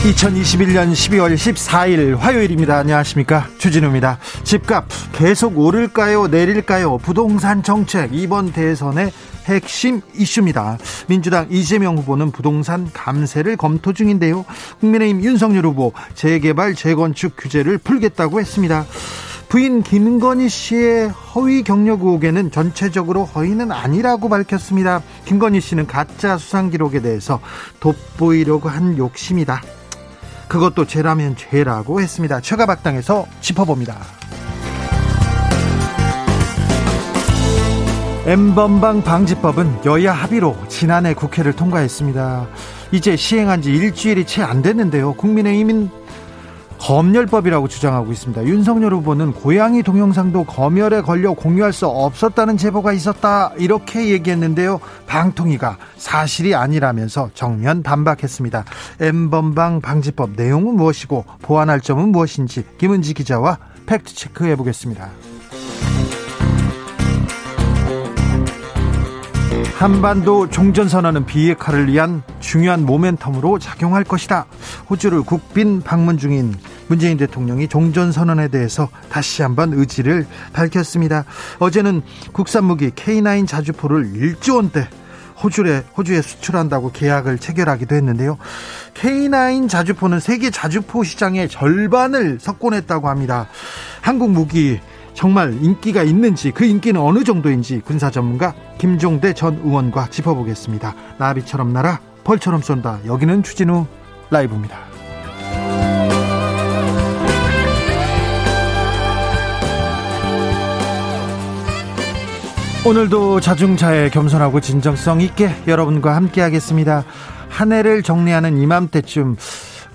2021년 12월 14일 화요일입니다. 안녕하십니까. 주진우입니다. 집값 계속 오를까요? 내릴까요? 부동산 정책 이번 대선의 핵심 이슈입니다. 민주당 이재명 후보는 부동산 감세를 검토 중인데요. 국민의힘 윤석열 후보 재개발 재건축 규제를 풀겠다고 했습니다. 부인 김건희 씨의 허위 경력 의혹에는 전체적으로 허위는 아니라고 밝혔습니다. 김건희 씨는 가짜 수상 기록에 대해서 돋보이려고 한 욕심이다. 그것도 죄라면 죄라고 했습니다. 최가박당에서 짚어봅니다. 엠번방 방지법은 여야 합의로 지난해 국회를 통과했습니다. 이제 시행한 지 일주일이 채 안 됐는데요. 국민의힘은 검열법이라고 주장하고 있습니다. 윤석열 후보는 고양이 동영상도 검열에 걸려 공유할 수 없었다는 제보가 있었다 이렇게 얘기했는데요. 방통위가 사실이 아니라면서 정면 반박했습니다. 엠번방 방지법 내용은 무엇이고 보완할 점은 무엇인지 김은지 기자와 팩트 체크해 보겠습니다. 한반도 종전선언은 비핵화를 위한 중요한 모멘텀으로 작용할 것이다. 호주를 국빈 방문 중인 문재인 대통령이 종전선언에 대해서 다시 한번 의지를 밝혔습니다. 어제는 국산 무기 K9 자주포를 1조 원대 호주에, 호주에 수출한다고 계약을 체결하기도 했는데요. K9 자주포는 세계 자주포 시장의 절반을 석권했다고 합니다. 한국 무기 정말 인기가 있는지 그 인기는 어느 정도인지 군사 전문가 김종대 전 의원과 짚어보겠습니다. 나비처럼 날아 벌처럼 쏜다. 여기는 추진우 라이브입니다. 오늘도 자중차에 겸손하고 진정성 있게 여러분과 함께 하겠습니다. 한 해를 정리하는 이맘때쯤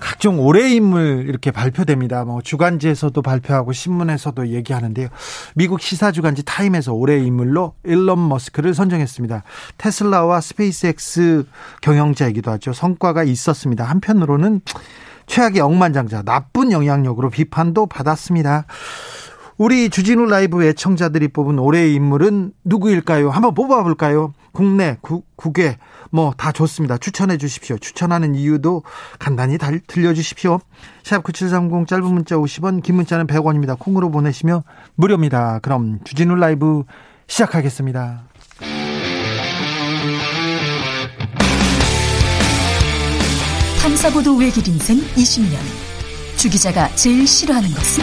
각종 올해 인물 이렇게 발표됩니다. 뭐 주간지에서도 발표하고 신문에서도 얘기하는데요. 미국 시사 주간지 타임에서 올해 인물로 일론 머스크를 선정했습니다. 테슬라와 스페이스X 경영자이기도 하죠. 성과가 있었습니다. 한편으로는 최악의 억만장자, 나쁜 영향력으로 비판도 받았습니다. 우리 주진우 라이브 애청자들이 뽑은 올해의 인물은 누구일까요? 한번 뽑아볼까요? 국내, 국, 국외, 뭐 다 좋습니다. 추천해 주십시오. 추천하는 이유도 간단히 달, 들려주십시오. 샵 9730 짧은 문자 50원, 긴 문자는 100원입니다. 콩으로 보내시면 무료입니다. 그럼 주진우 라이브 시작하겠습니다. 탐사보도 외길 인생 20년. 주 기자가 제일 싫어하는 것은?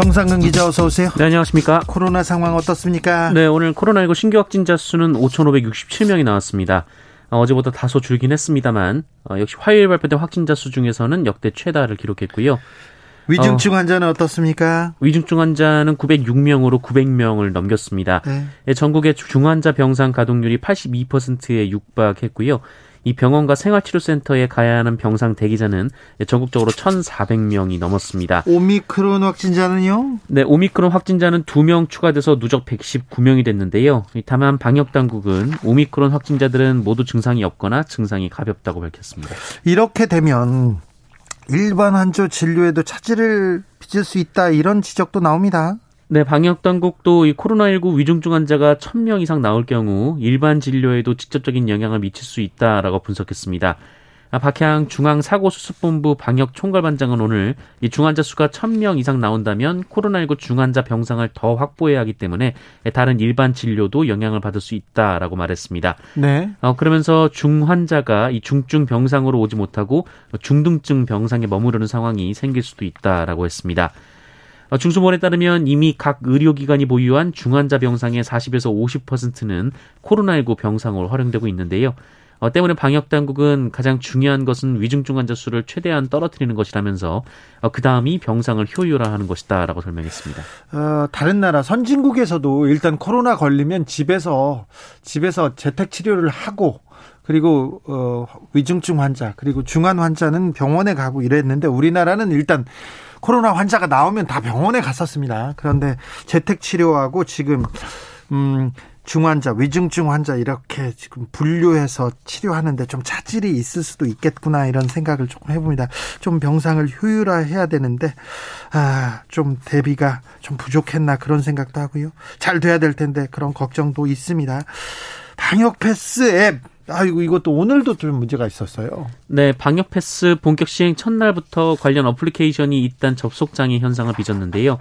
정상근 기자 어서 오세요. 네, 안녕하십니까. 코로나 상황 어떻습니까? 네, 오늘 코로나19 신규 확진자 수는 5,567명이 나왔습니다. 어, 어제보다 다소 줄긴 했습니다만 어, 역시 화요일 발표된 확진자 수 중에서는 역대 최다를 기록했고요. 위중증 어, 환자는 어 떻습니까? 위중증 환자는 906명으로 900명을 넘겼습니다. 네. 예, 전국의 중환자 병상 가동률이 82%에 육박했고요. 이 병원과 생활치료센터에 가야 하는 병상 대기자는 전국적으로 1,400명이 넘었습니다. 오미크론 확진자는요? 네, 오미크론 확진자는 2명 추가돼서 누적 119명이 됐는데요. 다만 방역 당국은 오미크론 확진자들은 모두 증상이 없거나 증상이 가볍다고 밝혔습니다. 이렇게 되면 일반 환자 진료에도 차질을 빚을 수 있다 이런 지적도 나옵니다. 네, 방역 당국도 이 코로나19 위중증 환자가 1000명 이상 나올 경우 일반 진료에도 직접적인 영향을 미칠 수 있다라고 분석했습니다. 아, 박향 중앙사고수습본부 방역총괄반장은 오늘 이 중환자 수가 1000명 이상 나온다면 코로나19 중환자 병상을 더 확보해야 하기 때문에 다른 일반 진료도 영향을 받을 수 있다라고 말했습니다. 네. 어, 그러면서 중환자가 이 중증 병상으로 오지 못하고 중등증 병상에 머무르는 상황이 생길 수도 있다라고 했습니다. 어, 중수본에 따르면 이미 각 의료기관이 보유한 중환자 병상의 40에서 50%는 코로나19 병상으로 활용되고 있는데요. 어, 때문에 방역 당국은 가장 중요한 것은 위중증 환자 수를 최대한 떨어뜨리는 것이라면서 어, 그 다음이 병상을 효율화하는 것이다라고 설명했습니다. 어, 다른 나라 선진국에서도 일단 코로나 걸리면 집에서 집에서 재택 치료를 하고 그리고 어, 위중증 환자 그리고 중환 환자는 병원에 가고 이랬는데 우리나라는 일단 코로나 환자가 나오면 다 병원에 갔었습니다. 그런데 재택 치료하고 지금 음 중환자, 위중증 환자 이렇게 지금 분류해서 치료하는데 좀 차질이 있을 수도 있겠구나 이런 생각을 조금 해봅니다. 좀 병상을 효율화해야 되는데 아, 좀 대비가 좀 부족했나 그런 생각도 하고요. 잘 돼야 될 텐데 그런 걱정도 있습니다. 방역 패스 앱 아이고 이것도 오늘도 좀 문제가 있었어요. 네, 방역 패스 본격 시행 첫날부터 관련 어플리케이션이 일단 접속 장애 현상을 빚었는데요.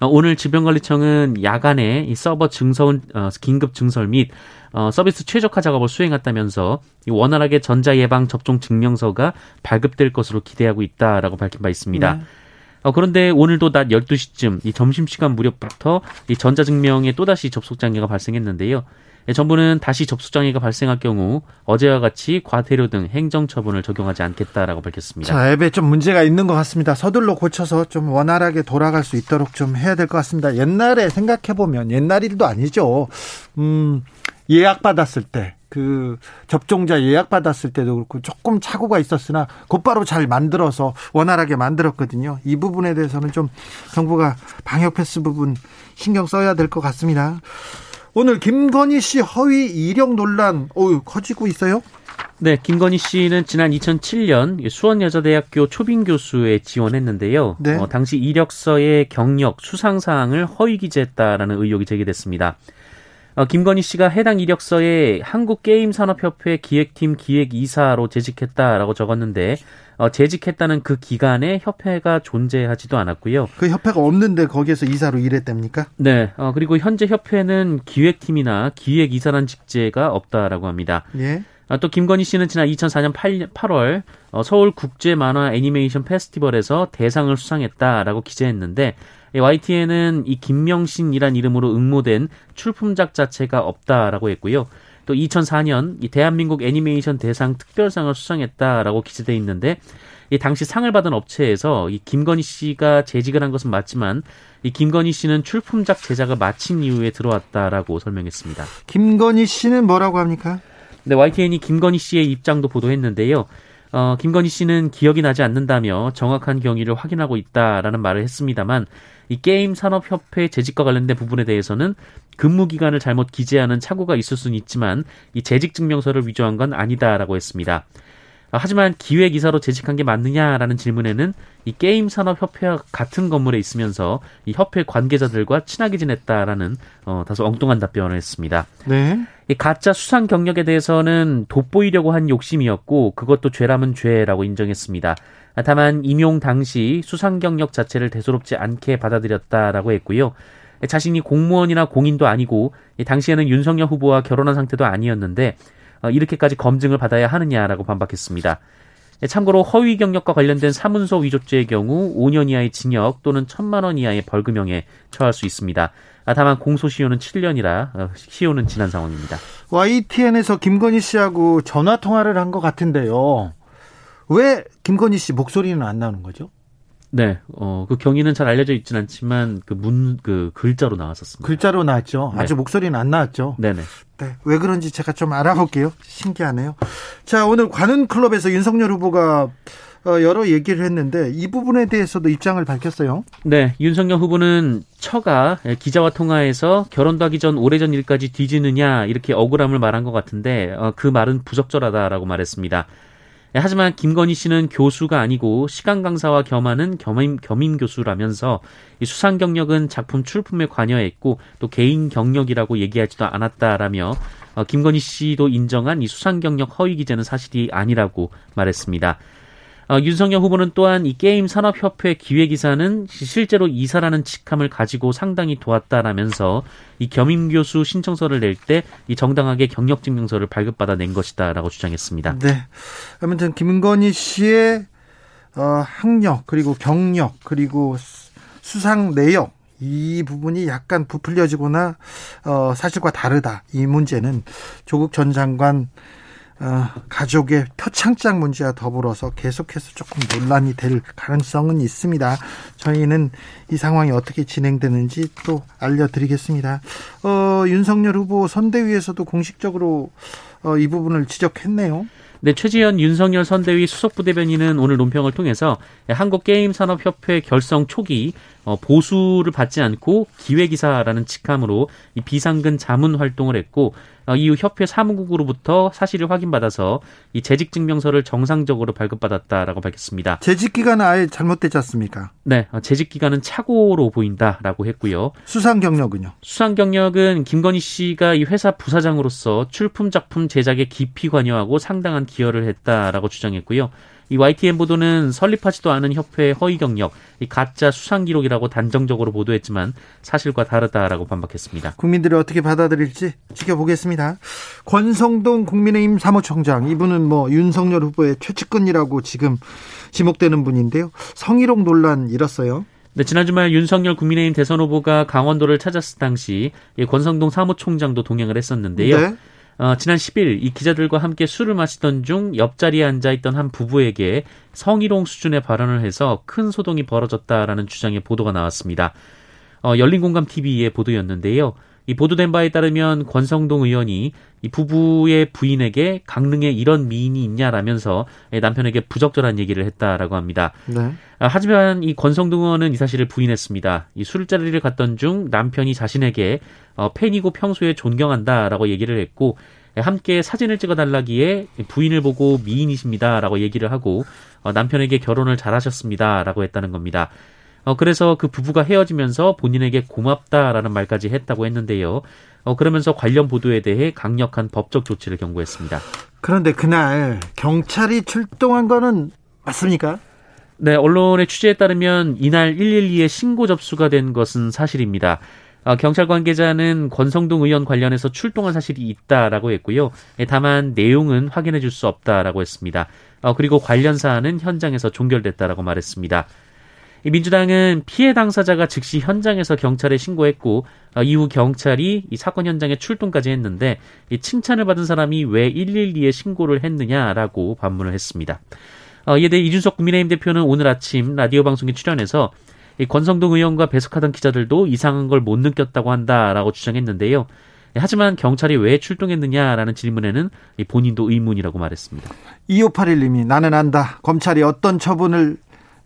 어, 오늘 질병관리청은 야간에 이 서버 증설 어, 긴급 증설 및 어, 서비스 최적화 작업을 수행했다면서 원활하게 전자 예방 접종 증명서가 발급될 것으로 기대하고 있다라고 밝힌 바 있습니다. 네. 어, 그런데 오늘도 낮 12시쯤 이 점심시간 무렵부터 이 전자증명에 또다시 접속 장애가 발생했는데요. 예, 정부는 다시 접수장애가 발생할 경우 어제와 같이 과태료 등 행정처분을 적용하지 않겠다라고 밝혔습니다. 자, 앱에 좀 문제가 있는 것 같습니다. 서둘러 고쳐서 좀 원활하게 돌아갈 수 있도록 좀 해야 될 것 같습니다. 옛날에 생각해보면 옛날 일도 아니죠. 음, 예약 받았을 때. 그 접종자 예약 받았을 때도 그렇고 조금 착오가 있었으나 곧바로 잘 만들어서 원활하게 만들었거든요. 이 부분에 대해서는 좀 정부가 방역 패스 부분 신경 써야 될 것 같습니다. 오늘 김건희 씨 허위 이력 논란 어 커지고 있어요? 네, 김건희 씨는 지난 2007년 수원여자대학교 초빙 교수에 지원했는데요. 네. 어, 당시 이력서의 경력, 수상 사항을 허위 기재했다라는 의혹이 제기됐습니다. 어, 김건희 씨가 해당 이력서에 한국게임산업협회 기획팀 기획이사로 재직했다라고 적었는데 어, 재직했다는 그 기간에 협회가 존재하지도 않았고요. 그 협회가 없는데 거기에서 이사로 일했답니까? 네. 어, 그리고 현재 협회는 기획팀이나 기획이사란 직제가 없다라고 합니다. 예. 아, 또 김건희 씨는 지난 2004년 8, 8월 어, 서울 국제 만화 애니메이션 페스티벌에서 대상을 수상했다라고 기재했는데 YTN은 이 김명신이란 이름으로 응모된 출품작 자체가 없다라고 했고요. 또 2004년 이 대한민국 애니메이션 대상 특별상을 수상했다라고 기재돼 있는데 이 당시 상을 받은 업체에서 이 김건희 씨가 재직을 한 것은 맞지만 이 김건희 씨는 출품작 제작을 마친 이후에 들어왔다라고 설명했습니다. 김건희 씨는 뭐라고 합니까? 네, YTN이 김건희 씨의 입장도 보도했는데요. 어, 김건희 씨는 기억이 나지 않는다며 정확한 경위를 확인하고 있다라는 말을 했습니다만 이 게임 산업 협회 재직과 관련된 부분에 대해서는 근무 기간을 잘못 기재하는 착오가 있을 수는 있지만 이 재직 증명서를 위조한 건 아니다라고 했습니다. 아, 하지만 기획이사로 재직한 게 맞느냐라는 질문에는 이 게임 산업 협회와 같은 건물에 있으면서 이 협회 관계자들과 친하게 지냈다라는 어, 다소 엉뚱한 답변을 했습니다. 네. 이 가짜 수상 경력에 대해서는 돋보이려고 한 욕심이었고 그것도 죄라면 죄라고 인정했습니다. 다만 임용 당시 수상 경력 자체를 대수롭지 않게 받아들였다라고 했고요. 자신이 공무원이나 공인도 아니고 당시에는 윤석열 후보와 결혼한 상태도 아니었는데 어, 이렇게까지 검증을 받아야 하느냐라고 반박했습니다. 참고로 허위 경력과 관련된 사문서 위조죄의 경우 5년 이하의 징역 또는 1천만 원 이하의 벌금형에 처할 수 있습니다. 아, 다만 공소시효는 7년이라 어, 시효는 지난 상황입니다. YTN에서 김건희 씨하고 전화 통화를 한 것 같은데요. 왜 김건희 씨 목소리는 안 나오는 거죠? 네, 어, 그 경위는 잘 알려져 있지는 않지만 그 문, 그 글자로 나왔었습니다. 글자로 나왔죠. 네. 아주 목소리는 안 나왔죠. 네네. 네, 왜 그런지 제가 좀 알아볼게요. 신기하네요. 자, 오늘 관훈 클럽에서 윤석열 후보가 어, 여러 얘기를 했는데 이 부분에 대해서도 입장을 밝혔어요. 네, 윤석열 후보는 처가 기자와 통화해서 결혼도 하기 전 오래전 일까지 뒤지느냐 이렇게 억울함을 말한 것 같은데 어, 그 말은 부적절하다라고 말했습니다. 하지만 김건희 씨는 교수가 아니고 시간 강사와 겸하는 겸임, 겸임 교수라면서 이 수상 경력은 작품 출품에 관여했고 또 개인 경력이라고 얘기하지도 않았다라며 어, 김건희 씨도 인정한 이 수상 경력 허위 기재는 사실이 아니라고 말했습니다. 어, 윤석열 후보는 또한 이 게임 산업협회 기획이사는 실제로 이사라는 직함을 가지고 상당히 도왔다라면서 이 겸임 교수 신청서를 낼 때 이 정당하게 경력 증명서를 발급받아 낸 것이다라고 주장했습니다. 네. 아무튼 김건희 씨의 어, 학력 그리고 경력 그리고 수상 내역 이 부분이 약간 부풀려지거나 어, 사실과 다르다. 이 문제는 조국 전 장관 어, 가족의 표창장 문제와 더불어서 계속해서 조금 논란이 될 가능성은 있습니다. 저희는 이 상황이 어떻게 진행되는지 또 알려드리겠습니다. 어, 윤석열 후보 선대위에서도 공식적으로 어, 이 부분을 지적했네요. 네, 최지현 윤석열 선대위 수석부대변인은 오늘 논평을 통해서 한국게임산업협회 결성 초기 어, 보수를 받지 않고 기획이사라는 직함으로 이 비상근 자문 활동을 했고 어, 이후 협회 사무국으로부터 사실을 확인받아서 이 재직 증명서를 정상적으로 발급받았다라고 밝혔습니다. 재직 기간은 아예 잘못되지 않습니까? 네, 어, 재직 기간은 착오로 보인다라고 했고요. 수상 경력은요? 수상 경력은 김건희 씨가 이 회사 부사장으로서 출품 작품 제작에 깊이 관여하고 상당한 기여를 했다라고 주장했고요. 이 YTN 보도는 설립하지도 않은 협회의 허위 경력, 이 가짜 수상 기록이라고 단정적으로 보도했지만 사실과 다르다라고 반박했습니다. 국민들이 어떻게 받아들일지 지켜보겠습니다. 권성동 국민의힘 사무총장 이분은 뭐 윤석열 후보의 최측근이라고 지금 지목되는 분인데요. 성희롱 논란 일었어요. 네, 지난 주말 윤석열 국민의힘 대선 후보가 강원도를 찾았을 당시 권성동 사무총장도 동행을 했었는데요. 네. 어, 지난 10일 이 기자들과 함께 술을 마시던 중 옆자리에 앉아 있던 한 부부에게 성희롱 수준의 발언을 해서 큰 소동이 벌어졌다라는 주장의 보도가 나왔습니다. 어, 열린공감 TV의 보도였는데요. 이 보도된 바에 따르면 권성동 의원이 이 부부의 부인에게 강릉에 이런 미인이 있냐라면서 남편에게 부적절한 얘기를 했다라고 합니다. 네. 아, 하지만 이 권성동 의원은 이 사실을 부인했습니다. 이 술자리를 갔던 중 남편이 자신에게 어, 팬이고 평소에 존경한다라고 얘기를 했고 함께 사진을 찍어달라기에 부인을 보고 미인이십니다라고 얘기를 하고 어, 남편에게 결혼을 잘하셨습니다라고 했다는 겁니다. 어, 그래서 그 부부가 헤어지면서 본인에게 고맙다라는 말까지 했다고 했는데요. 어, 그러면서 관련 보도에 대해 강력한 법적 조치를 경고했습니다. 그런데 그날 경찰이 출동한 거는 맞습니까? 네, 언론의 취재에 따르면 이날 112에 신고 접수가 된 것은 사실입니다. 어, 경찰 관계자는 권성동 의원 관련해서 출동한 사실이 있다라고 했고요. 예, 다만 내용은 확인해 줄 수 없다라고 했습니다. 어, 그리고 관련 사안은 현장에서 종결됐다라고 말했습니다. 민주당은 피해 당사자가 즉시 현장에서 경찰에 신고했고 어, 이후 경찰이 이 사건 현장에 출동까지 했는데 이 칭찬을 받은 사람이 왜 112에 신고를 했느냐라고 반문을 했습니다. 어, 이에 대해 이준석 국민의힘 대표는 오늘 아침 라디오 방송에 출연해서 이 권성동 의원과 배석하던 기자들도 이상한 걸 못 느꼈다고 한다라고 주장했는데요. 하지만 경찰이 왜 출동했느냐라는 질문에는 본인도 의문이라고 말했습니다. 2581님이 나는 안다. 검찰이 어떤 처분을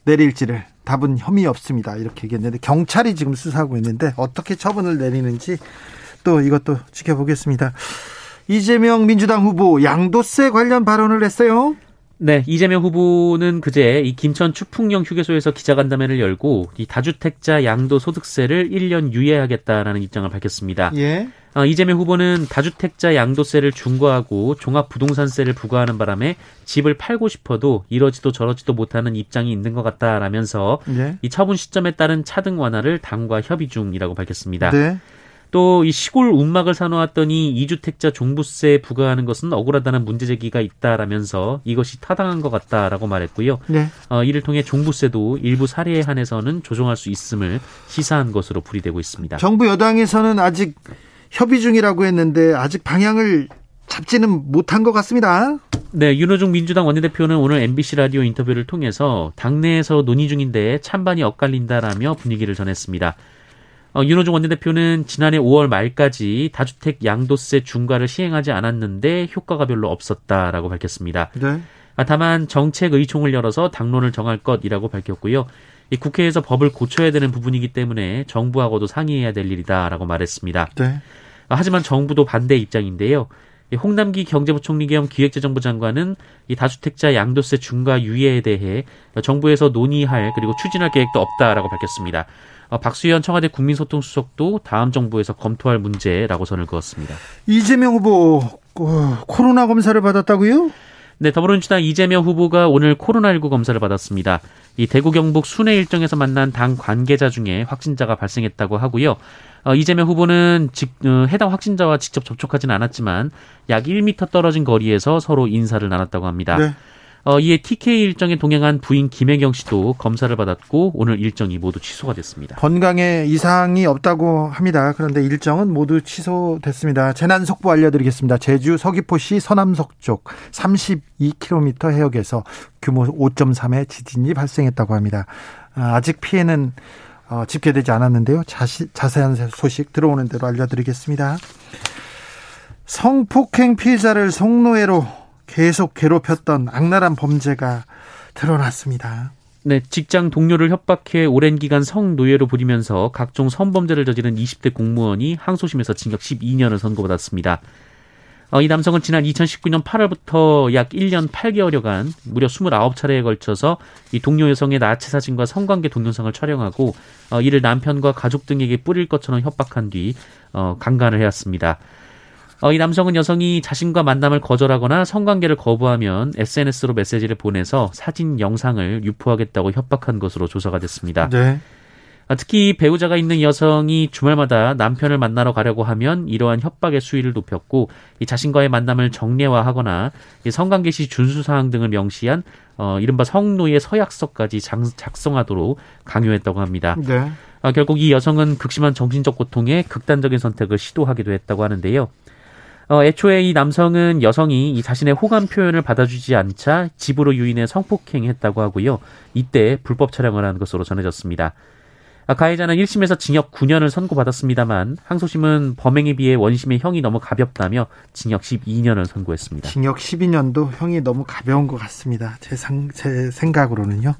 내릴지를 답은 혐의 없습니다. 이렇게 얘기했는데 경찰이 지금 수사하고 있는데 어떻게 처분을 내리는지 또 이것도 지켜보겠습니다. 이재명 민주당 후보 양도세 관련 발언을 했어요. 네, 이재명 후보는 그제 이 김천 추풍령 휴게소에서 기자간담회를 열고 이 다주택자 양도 소득세를 1년 유예하겠다라는 입장을 밝혔습니다. 예. 어, 이재명 후보는 다주택자 양도세를 중과하고 종합부동산세를 부과하는 바람에 집을 팔고 싶어도 이러지도 저러지도 못하는 입장이 있는 것 같다라면서 예. 이 처분 시점에 따른 차등 완화를 당과 협의 중이라고 밝혔습니다. 네. 또이 시골 운막을 사놓았더니 이주택자 종부세 부과하는 것은 억울하다는 문제 제기가 있다라면서 이것이 타당한 것 같다라고 말했고요. 네. 어, 이를 통해 종부세도 일부 사례에 한해서는 조정할 수 있음을 시사한 것으로 풀이되고 있습니다. 정부 여당에서는 아직 협의 중이라고 했는데 아직 방향을 잡지는 못한 것 같습니다. 네, 윤호중 민주당 원내대표는 오늘 MBC 라디오 인터뷰를 통해서 당내에서 논의 중인데 찬반이 엇갈린다라며 분위기를 전했습니다. 어, 윤호중 원내대표는 지난해 5월 말까지 다주택 양도세 중과를 시행하지 않았는데 효과가 별로 없었다라고 밝혔습니다. 네. 아, 다만 정책 의총을 열어서 당론을 정할 것이라고 밝혔고요. 이 국회에서 법을 고쳐야 되는 부분이기 때문에 정부하고도 상의해야 될 일이다라고 말했습니다. 네. 아, 하지만 정부도 반대 입장인데요. 홍남기 경제부총리 겸 기획재정부 장관은 이 다주택자 양도세 중과 유예에 대해 정부에서 논의할 그리고 추진할 계획도 없다라고 밝혔습니다. 어, 박수현 청와대 국민소통수석도 다음 정부에서 검토할 문제라고 선을 그었습니다. 이재명 후보 어, 코로나 검사를 받았다고요? 네, 더불어민주당 이재명 후보가 오늘 코로나19 검사를 받았습니다. 이 대구 경북 순회 일정에서 만난 당 관계자 중에 확진자가 발생했다고 하고요. 어, 이재명 후보는 직, 어, 해당 확진자와 직접 접촉하지는 않았지만 약 1m 떨어진 거리에서 서로 인사를 나눴다고 합니다. 네. 어, 이에 TK 일정에 동행한 부인 김혜경 씨도 검사를 받았고 오늘 일정이 모두 취소가 됐습니다. 건강에 이상이 없다고 합니다. 그런데 일정은 모두 취소됐습니다. 재난 속보 알려드리겠습니다. 제주 서귀포시 서남석 쪽 32km 해역에서 규모 5.3의 지진이 발생했다고 합니다. 아, 아직 피해는 어, 집계되지 않았는데요. 자시, 자세한 소식 들어오는 대로 알려드리겠습니다. 성폭행 피해자를 성노예로 계속 괴롭혔던 악랄한 범죄가 드러났습니다. 네, 직장 동료를 협박해 오랜 기간 성노예로 부리면서 각종 성범죄를 저지른 20대 공무원이 항소심에서 징역 12년을 선고받았습니다. 어, 이 남성은 지난 2019년 8월부터 약 1년 8개월여간 무려 29차례에 걸쳐서 이 동료 여성의 나체 사진과 성관계 동영상을 촬영하고 어, 이를 남편과 가족 등에게 뿌릴 것처럼 협박한 뒤 어, 강간을 해왔습니다. 어, 이 남성은 여성이 자신과 만남을 거절하거나 성관계를 거부하면 SNS로 메시지를 보내서 사진, 영상을 유포하겠다고 협박한 것으로 조사가 됐습니다. 네. 아, 특히 배우자가 있는 여성이 주말마다 남편을 만나러 가려고 하면 이러한 협박의 수위를 높였고 이 자신과의 만남을 정례화하거나 이 성관계 시 준수 사항 등을 명시한 어, 이른바 성노예 서약서까지 장, 작성하도록 강요했다고 합니다. 네. 아, 결국 이 여성은 극심한 정신적 고통에 극단적인 선택을 시도하기도 했다고 하는데요. 어, 애초에 이 남성은 여성이 이 자신의 호감 표현을 받아주지 않자 집으로 유인해 성폭행했다고 하고요. 이때 불법 촬영을 한 것으로 전해졌습니다. 아, 가해자는 1심에서 징역 9년을 선고받았습니다만 항소심은 범행에 비해 원심의 형이 너무 가볍다며 징역 12년을 선고했습니다. 징역 12년도 형이 너무 가벼운 것 같습니다. 제, 상, 제 생각으로는요.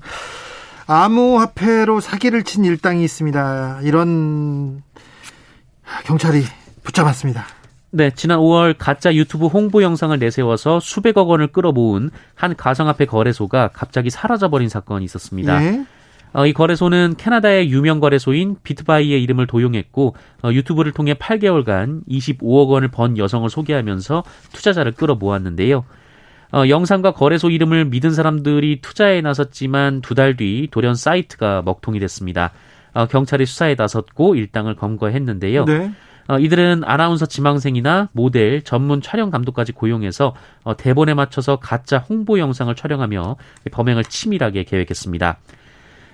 암호화폐로 사기를 친 일당이 있습니다. 이런 경찰이 붙잡았습니다. 네, 지난 5월 가짜 유튜브 홍보 영상을 내세워서 수백억 원을 끌어모은 한 가상화폐 거래소가 갑자기 사라져버린 사건이 있었습니다. 네. 어, 이 거래소는 캐나다의 유명 거래소인 비트바이의 이름을 도용했고 어, 유튜브를 통해 8개월간 25억 원을 번 여성을 소개하면서 투자자를 끌어모았는데요. 어, 영상과 거래소 이름을 믿은 사람들이 투자에 나섰지만 두 달 뒤 돌연 사이트가 먹통이 됐습니다. 어, 경찰이 수사에 나섰고 일당을 검거했는데요. 네. 어, 이들은 아나운서 지망생이나 모델, 전문 촬영 감독까지 고용해서 어, 대본에 맞춰서 가짜 홍보 영상을 촬영하며 범행을 치밀하게 계획했습니다.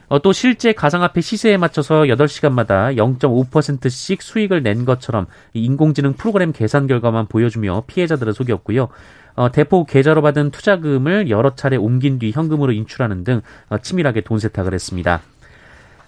어, 또 실제 가상화폐 시세에 맞춰서 8시간마다 0.5%씩 수익을 낸 것처럼 인공지능 프로그램 계산 결과만 보여주며 피해자들을 속였고요. 어, 대포 계좌로 받은 투자금을 여러 차례 옮긴 뒤 현금으로 인출하는 등 어, 치밀하게 돈 세탁을 했습니다.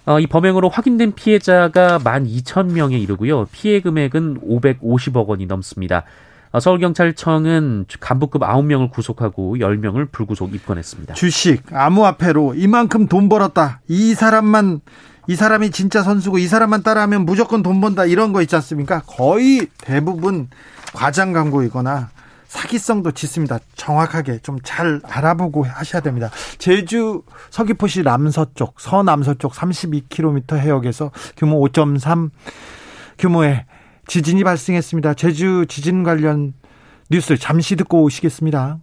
어, 이 범행으로 확인된 피해자가 12,000명에 이르고요. 피해 금액은 550억 원이 넘습니다. 어, 서울경찰청은 간부급 9명을 구속하고 10명을 불구속 입건했습니다. 주식, 암호화폐로 이만큼 돈 벌었다. 이 사람만 이 사람이 진짜 선수고 이 사람만 따라하면 무조건 돈 번다 이런 거 있지 않습니까? 거의 대부분 과장 광고이거나 사기성도 짙습니다. 정확하게 좀 잘 알아보고 하셔야 됩니다. 제주 서귀포시 남서쪽, 서남서쪽 32km 해역에서 규모 5.3 규모의 지진이 발생했습니다. 제주 지진 관련 뉴스 잠시 듣고 오시겠습니다.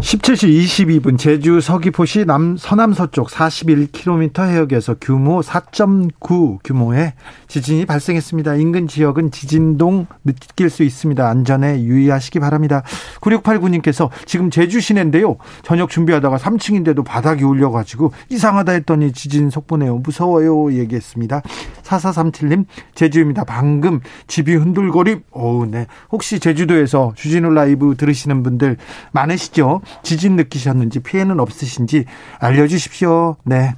17시 22분 제주 서귀포시 남 서남 서쪽 41km 해역에서 규모 4.9 규모의 지진이 발생했습니다. 인근 지역은 지진동 느낄 수 있습니다. 안전에 유의하시기 바랍니다. 9689님께서 지금 제주 시내인데요. 저녁 준비하다가 3층인데도 바닥이 울려 가지고 이상하다 했더니 지진 속보네요. 무서워요 얘기했습니다. 4437님 제주입니다. 방금 집이 흔들거림. 어우 네. 혹시 제주도에서 주진우 라이브 들으시는 분들 많으시죠? 지진 느끼셨는지 피해는 없으신지 알려주십시오. 네.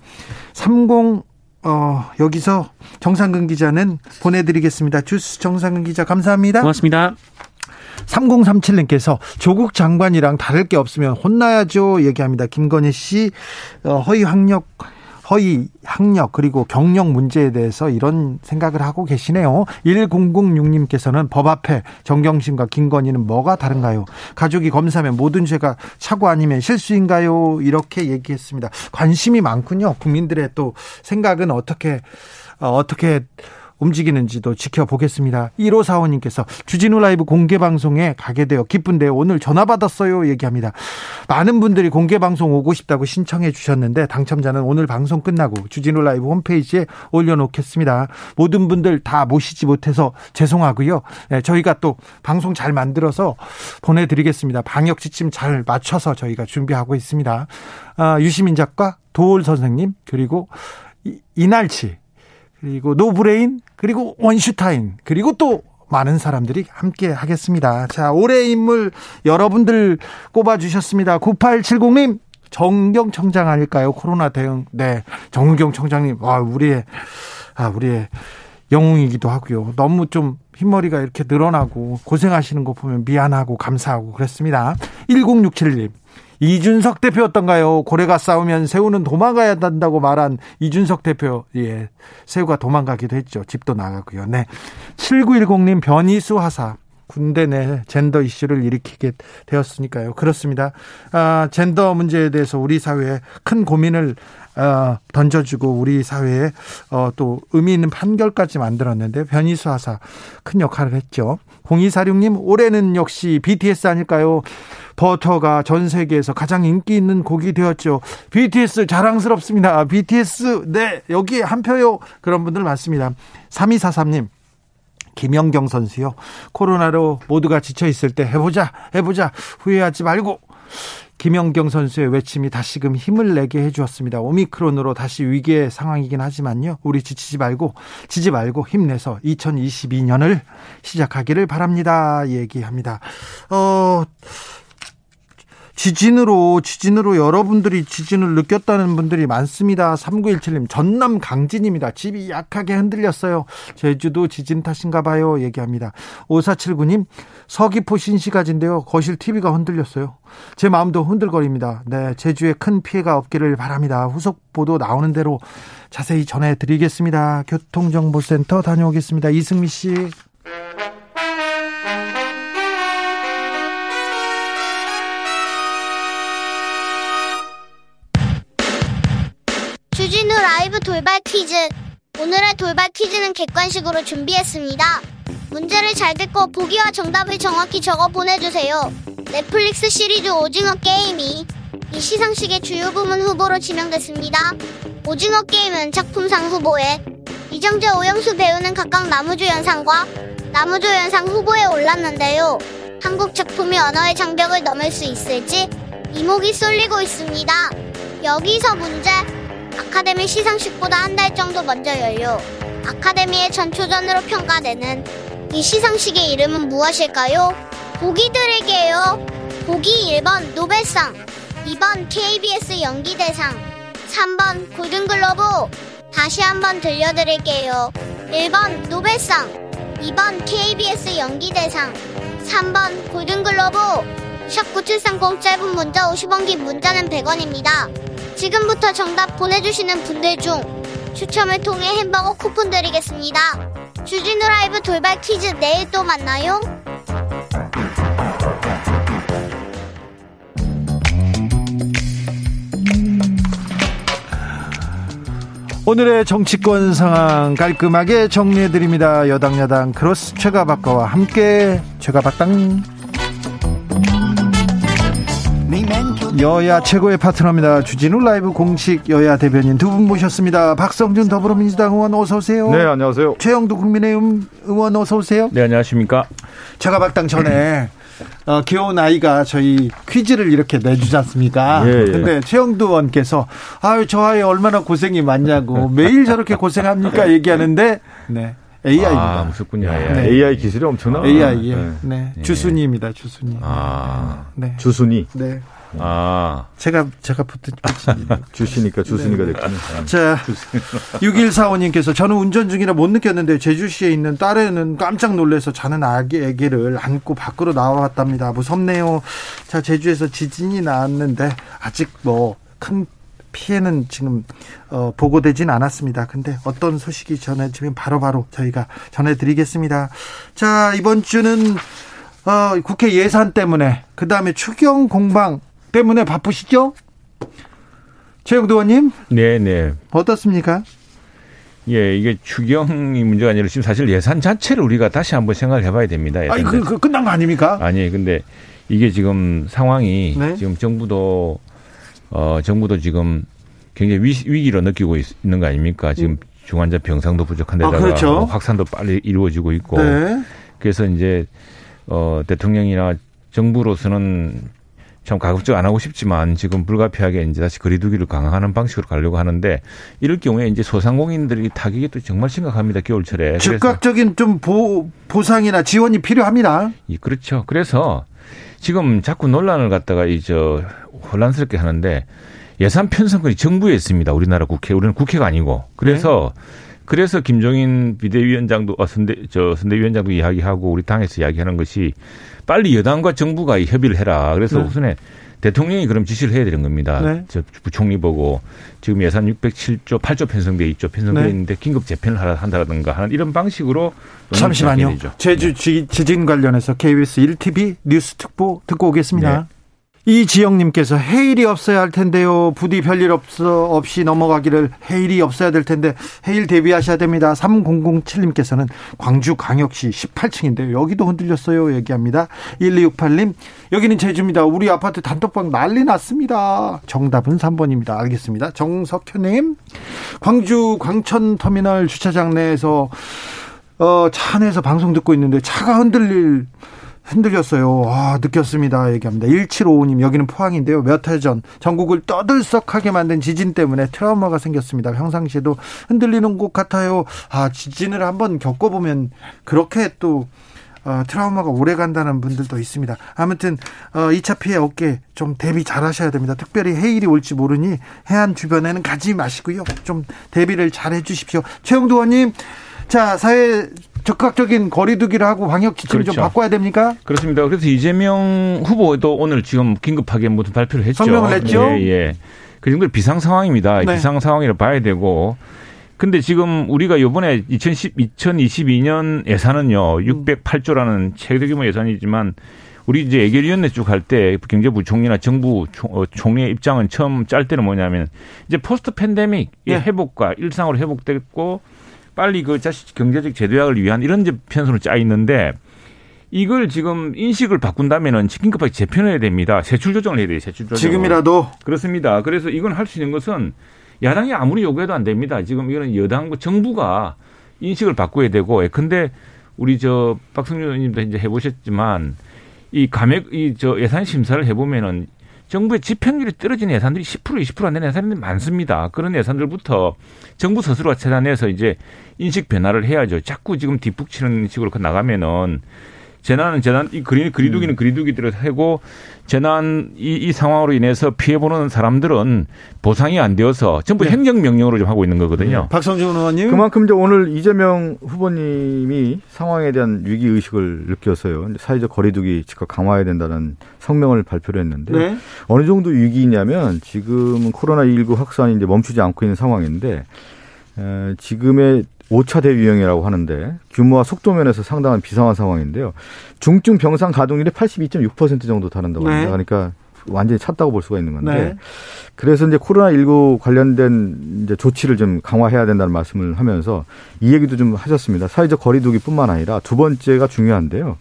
30 어, 여기서 정상근 기자는 보내드리겠습니다. 주스 정상근 기자 감사합니다. 고맙습니다. 3037님께서 조국 장관이랑 다를 게 없으면 혼나야죠 얘기합니다. 김건희 씨 어, 허위 학력 허위 학력 그리고 경력 문제에 대해서 이런 생각을 하고 계시네요. 1006님께서는 법 앞에 정경심과 김건희는 뭐가 다른가요? 가족이 검사면 모든 죄가 사고 아니면 실수인가요? 이렇게 얘기했습니다. 관심이 많군요. 국민들의 또 생각은 어떻게 어, 어떻게 움직이는지도 지켜보겠습니다. 1545님께서 주진우 라이브 공개 방송에 가게 되어 기쁜데 오늘 전화 받았어요 얘기합니다. 많은 분들이 공개 방송 오고 싶다고 신청해 주셨는데 당첨자는 오늘 방송 끝나고 주진우 라이브 홈페이지에 올려놓겠습니다. 모든 분들 다 모시지 못해서 죄송하고요. 네, 저희가 또 방송 잘 만들어서 보내드리겠습니다. 방역 지침 잘 맞춰서 저희가 준비하고 있습니다. 아, 유시민 작가, 도올 선생님 그리고 이날치 그리고 노브레인, 그리고 원슈타인, 그리고 또 많은 사람들이 함께 하겠습니다. 자, 올해 인물 여러분들 꼽아주셨습니다. 9870님, 정은경 청장 아닐까요? 코로나 대응. 네. 정은경 청장님, 와, 우리의, 아, 우리의 영웅이기도 하고요. 너무 좀 흰머리가 이렇게 늘어나고 고생하시는 거 보면 미안하고 감사하고 그랬습니다. 1067님. 이준석 대표 였던가요? 고래가 싸우면 새우는 도망가야 한다고 말한 이준석 대표, 예, 새우가 도망가기도 했죠. 집도 나가고요. 네. 7910님 변이수 하사. 군대 내 젠더 이슈를 일으키게 되었으니까요. 그렇습니다. 아, 젠더 문제에 대해서 우리 사회에 큰 고민을 어, 던져주고 우리 사회에 어, 또 의미 있는 판결까지 만들었는데 변이수 하사 큰 역할을 했죠. 0246님 올해는 역시 BTS 아닐까요? 버터가 전 세계에서 가장 인기 있는 곡이 되었죠. BTS 자랑스럽습니다. BTS 네 여기에 한 표요. 그런 분들 많습니다. 3243님 김영경 선수요. 코로나로 모두가 지쳐 있을 때 해보자, 해보자, 후회하지 말고. 김영경 선수의 외침이 다시금 힘을 내게 해주었습니다. 오미크론으로 다시 위기의 상황이긴 하지만요. 우리 지치지 말고, 지지 말고 힘내서 2022년을 시작하기를 바랍니다. 얘기합니다. 어, 지진으로 지진으로 여러분들이 지진을 느꼈다는 분들이 많습니다. 3917님 전남 강진입니다. 집이 약하게 흔들렸어요. 제주도 지진 탓인가 봐요. 얘기합니다. 5479님 서귀포 신시가지인데요. 거실 TV가 흔들렸어요. 제 마음도 흔들거립니다. 네, 제주에 큰 피해가 없기를 바랍니다. 후속 보도 나오는 대로 자세히 전해 드리겠습니다. 교통정보센터 다녀오겠습니다. 이승미 씨. 라이브 돌발 퀴즈. 오늘의 돌발 퀴즈는 객관식으로 준비했습니다. 문제를 잘 듣고 보기와 정답을 정확히 적어 보내주세요. 넷플릭스 시리즈 오징어 게임이 이 시상식의 주요 부문 후보로 지명됐습니다. 오징어 게임은 작품상 후보에 이정재 오영수 배우는 각각 나무조연상과 나무조연상 후보에 올랐는데요. 한국 작품이 언어의 장벽을 넘을 수 있을지 이목이 쏠리고 있습니다. 여기서 문제. 아카데미 시상식보다 한 달 정도 먼저 열려 아카데미의 전초전으로 평가되는 이 시상식의 이름은 무엇일까요? 보기 드릴게요. 보기 1번 노벨상, 2번 KBS 연기대상, 3번 골든글로브. 다시 한번 들려드릴게요. 1번 노벨상, 2번 KBS 연기대상, 3번 골든글로브. 샵 9730 짧은 문자 50원 긴 문자는 100원입니다. 지금부터 정답 보내주시는 분들 중 추첨을 통해 햄버거 쿠폰 드리겠습니다. 주진우 라이브 돌발 퀴즈 내일 또 만나요. 오늘의 정치권 상황 깔끔하게 정리해드립니다. 여당 야당 크로스 최가박과와 함께 최가박당 여야 최고의 파트너입니다. 주진우 라이브 공식 여야 대변인 두 분 모셨습니다. 박성준 더불어민주당 의원 어서 오세요. 네, 안녕하세요. 최영두 국민의힘 의원 어서 오세요. 네, 안녕하십니까. 제가 박당 전에 어, 귀여운 아이가 저희 퀴즈를 이렇게 내주지 않습니까? 예, 예. 근데 최영두 의원께서 아유 저 아이 얼마나 고생이 많냐고 매일 저렇게 고생합니까 얘기하는데 네. AI입니다. 아, 무섭군요. 네. AI 기술이 엄청나. AI, 예. 네. 네. 주순이입니다, 주순이. 아, 네. 주순이. 네. 아. 제가, 제가 붙은. 주시니까 주순이가 네. 됐군요. 아, 자, 6145님께서 저는 운전 중이라 못 느꼈는데 제주시에 있는 딸에는 깜짝 놀래서 자는 아기 애기를 안고 밖으로 나왔답니다. 무섭네요. 자, 제주에서 지진이 나왔는데 아직 뭐 큰 피해는 지금 어, 보고되진 않았습니다. 근데 어떤 소식이 전해지면 바로바로 저희가 전해드리겠습니다. 자 이번 주는 어, 국회 예산 때문에 그 다음에 추경 공방 때문에 바쁘시죠? 최영도 의원님? 네, 네. 어떻습니까? 예, 이게 추경이 문제가 아니라 지금 사실 예산 자체를 우리가 다시 한번 생각을 해봐야 됩니다. 아니, 그, 그 끝난 거 아닙니까? 아니, 근데 이게 지금 상황이 네? 지금 정부도 어 정부도 지금 굉장히 위, 위기로 느끼고 있, 는거 아닙니까? 지금 음. 중환자 병상도 부족한 데다가 아, 그렇죠. 확산도 빨리 이루어지고 있고 네. 그래서 이제 어 대통령이나 정부로서는 참 가급적 안 하고 싶지만 지금 불가피하게 이제 다시 거리두기를 강화하는 방식으로 가려고 하는데 이럴 경우에 이제 소상공인들이 타격이 또 정말 심각합니다 겨울철에 즉각적인 좀 보, 보상이나 지원이 필요합니다. 예, 그렇죠. 그래서 지금 자꾸 논란을 갖다가 이저 혼란스럽게 하는데 예산 편성권이 정부에 있습니다. 우리나라 국회 우리는 국회가 아니고 그래서 네. 그래서 김종인 비대위원장도 어, 선대 저 선대위원장도 이야기하고 우리 당에서 이야기하는 것이 빨리 여당과 정부가 협의를 해라. 그래서 네. 우선에 대통령이 그럼 지시를 해야 되는 겁니다. 네. 저 부총리 보고 지금 예산 607조 8조 편성돼 있죠. 편성돼 네. 있는데 긴급 재편을 한다든가 하는 이런 방식으로 잠시만요. 제주 네. 지진 관련해서 KBS 1TV 뉴스 특보 듣고 오겠습니다. 네. 이지영님께서 해일이 없어야 할 텐데요. 부디 별일 없어 없이 넘어가기를 해일이 없어야 될 텐데 해일 대비하셔야 됩니다. 3007님께서는 광주 광역시 18층인데요. 여기도 흔들렸어요. 얘기합니다. 1268님 여기는 제주입니다. 우리 아파트 단톡방 난리 났습니다. 정답은 3번입니다. 알겠습니다. 정석현님 광주 광천터미널 주차장 내에서 어, 차 안에서 방송 듣고 있는데 차가 흔들릴 흔들렸어요. 아, 느꼈습니다. 얘기합니다. 1755님, 여기는 포항인데요. 몇 해 전 전국을 떠들썩하게 만든 지진 때문에 트라우마가 생겼습니다. 평상시에도 흔들리는 곳 같아요. 아, 지진을 한번 겪어보면 그렇게 또 어, 트라우마가 오래 간다는 분들도 있습니다. 아무튼 어, 2차 피해 없게 좀 대비 잘 하셔야 됩니다. 특별히 해일이 올지 모르니 해안 주변에는 가지 마시고요. 좀 대비를 잘 해주십시오. 최영도 의원님, 자, 사회 적극적인 거리두기를 하고 방역 지침을 그렇죠. 좀 바꿔야 됩니까? 그렇습니다. 그래서 이재명 후보도 오늘 지금 긴급하게 무슨 발표를 했죠. 성명을 했죠. 예, 예. 그 정도 비상 상황입니다. 네. 비상 상황이라 봐야 되고. 근데 지금 우리가 이번에 2010, 2022년 예산은요, 608조라는 최대 규모 예산이지만 우리 이제 예결위원회 쭉 할 때 경제부총리나 정부 어, 총리의 입장은 처음 짤 때는 뭐냐면 이제 포스트 팬데믹 의 네. 회복과 일상으로 회복됐고 빨리 그 자식 경제적 제도약을 위한 이런 편성으로 짜 있는데 이걸 지금 인식을 바꾼다면은 긴급하게 재편해야 됩니다. 세출 조정을 해야 돼요. 세출 조정. 지금이라도 그렇습니다. 그래서 이건 할 수 있는 것은 야당이 아무리 요구해도 안 됩니다. 지금 이거는 여당 정부가 인식을 바꿔야 되고 근데 우리 저 박성준 의원님도 이제 해보셨지만 이 감액 이 저 예산 심사를 해보면은 정부의 집행률이 떨어진 예산들이 10% 20%안 되는 예산들이 많습니다. 그런 예산들부터 정부 스스로가 차단해서 이제 인식 변화를 해야죠. 자꾸 지금 뒷북치는 식으로 나가면은 재난은 재난, 이 그리, 그리두기는 음. 그리두기대로 하고 재난 이, 이 상황으로 인해서 피해보는 사람들은 보상이 안 되어서 전부 네. 행정명령으로 좀 하고 있는 거거든요. 네. 박성준 의원님. 그만큼 이제 오늘 이재명 후보님이 상황에 대한 위기의식을 느껴서요. 사회적 거리두기 즉각 강화해야 된다는 성명을 발표를 했는데 네. 어느 정도 위기냐면 지금 코로나19 확산이 이제 멈추지 않고 있는 상황인데 에, 지금의 5차 대유행이라고 하는데 규모와 속도 면에서 상당한 비상한 상황인데요. 중증 병상 가동률이 82.6% 정도 다른다고 합니다. 네. 그러니까 완전히 찼다고 볼 수가 있는 건데 네. 그래서 이제 코로나19 관련된 이제 조치를 좀 강화해야 된다는 말씀을 하면서 이 얘기도 좀 하셨습니다. 사회적 거리두기뿐만 아니라 두 번째가 중요한데요.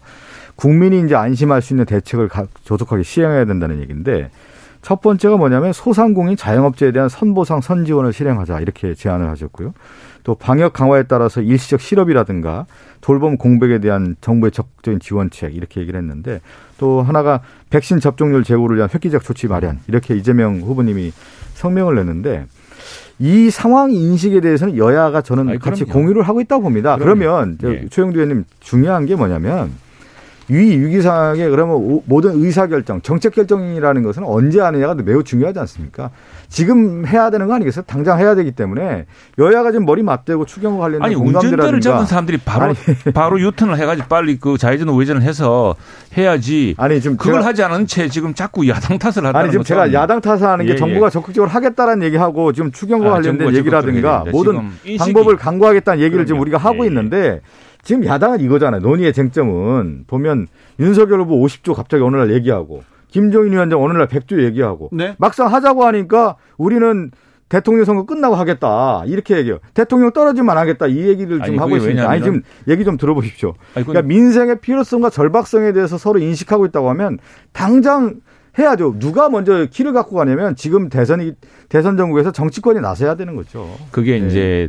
국민이 이제 안심할 수 있는 대책을 조속하게 시행해야 된다는 얘기인데 첫 번째가 뭐냐면 소상공인 자영업자에 대한 선보상 선지원을 실행하자 이렇게 제안을 하셨고요. 또 방역 강화에 따라서 일시적 실업이라든가 돌봄 공백에 대한 정부의 적극적인 지원책 이렇게 얘기를 했는데 또 하나가 백신 접종률 제고를 위한 획기적 조치 마련 이렇게 이재명 후보님이 성명을 냈는데 이 상황 인식에 대해서는 여야가 저는 아니, 같이 공유를 하고 있다고 봅니다. 그럼요. 그러면 예. 최영두 의원님 중요한 게 뭐냐면 위 위기상황에 그러면 모든 의사결정, 정책 결정이라는 것은 언제 하느냐가 매우 중요하지 않습니까? 지금 해야 되는 거 아니겠어요? 당장 해야 되기 때문에 여야가 지금 머리 맞대고 추경과 관련된 아니 운전대를 잡은 사람들이 바로 아니. 바로 유턴을 해가지고 빨리 그 좌회전 우회전을 해서 해야지. 아니 지금 그걸 하지 않은 채 지금 자꾸 야당 탓을 하는 아니 지금 제가 야당 탓을 하는 게 예, 정부가 예. 적극적으로 하겠다라는 얘기하고 지금 추경과 아, 관련된 얘기라든가 모든 방법을 강구하겠다는 얘기를 지금 우리가 하고 예, 예. 있는데 지금 야당은 이거잖아요. 논의의 쟁점은 보면 윤석열 후보 50조 갑자기 어느 날 얘기하고 김종인 위원장 어느 날 100조 얘기하고 네? 막상 하자고 하니까 우리는 대통령 선거 끝나고 하겠다 이렇게 얘기해요. 대통령 떨어지면 안 하겠다 이 얘기를 지금 하고 있습니다. 아니 지금 얘기 좀 들어보십시오. 아니, 그러니까 민생의 필요성과 절박성에 대해서 서로 인식하고 있다고 하면 당장 해야죠. 누가 먼저 키를 갖고 가냐면 지금 대선이 대선 정국에서 정치권이 나서야 되는 거죠. 그게 네. 이제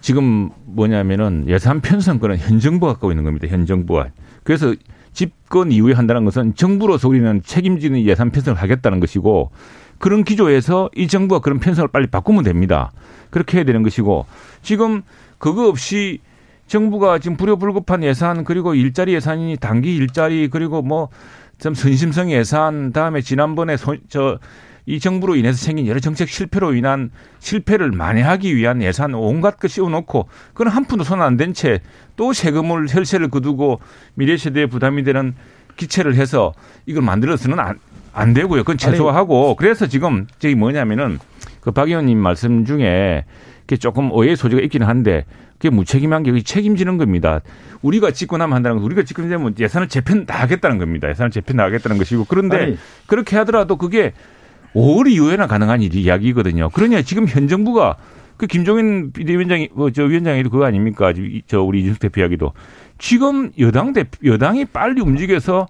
지금 뭐냐면은 예산 편성권은 현 정부가 갖고 있는 겁니다. 현 정부가. 그래서 집권 이후에 한다는 것은 정부로서 우리는 책임지는 예산 편성을 하겠다는 것이고 그런 기조에서 이 정부가 그런 편성을 빨리 바꾸면 됩니다. 그렇게 해야 되는 것이고 지금 그거 없이 정부가 지금 불효불급한 예산 그리고 일자리 예산이 단기 일자리 그리고 뭐 좀 선심성 예산 다음에 지난번에 저 이 정부로 인해서 생긴 여러 정책 실패로 인한 실패를 만회하기 위한 예산 온갖 것 씌워놓고 그건 한 푼도 손 안 댄 채 또 세금을 혈세를 거두고 미래 세대에 부담이 되는 기체를 해서 이걸 만들어서는 안, 안 되고요. 그건 최소화하고 그래서 지금 저기 뭐냐면은 그 박 의원님 말씀 중에 그게 조금 오해 소지가 있기는 한데 그게 무책임한 게 책임지는 겁니다. 우리가 집권하면 한다는 거 우리가 집권되면 예산을 재편 나가겠다는 겁니다. 예산을 재편 나가겠다는 것이고 그런데 아니. 그렇게 하더라도 그게 5월 이후에나 가능한 일이 이야기거든요. 그러냐 지금 현 정부가 그 김종인 비대위원장이 어, 저 위원장이 그거 아닙니까? 저 우리 이준석 대표 이야기도 지금 여당 대 여당이 빨리 움직여서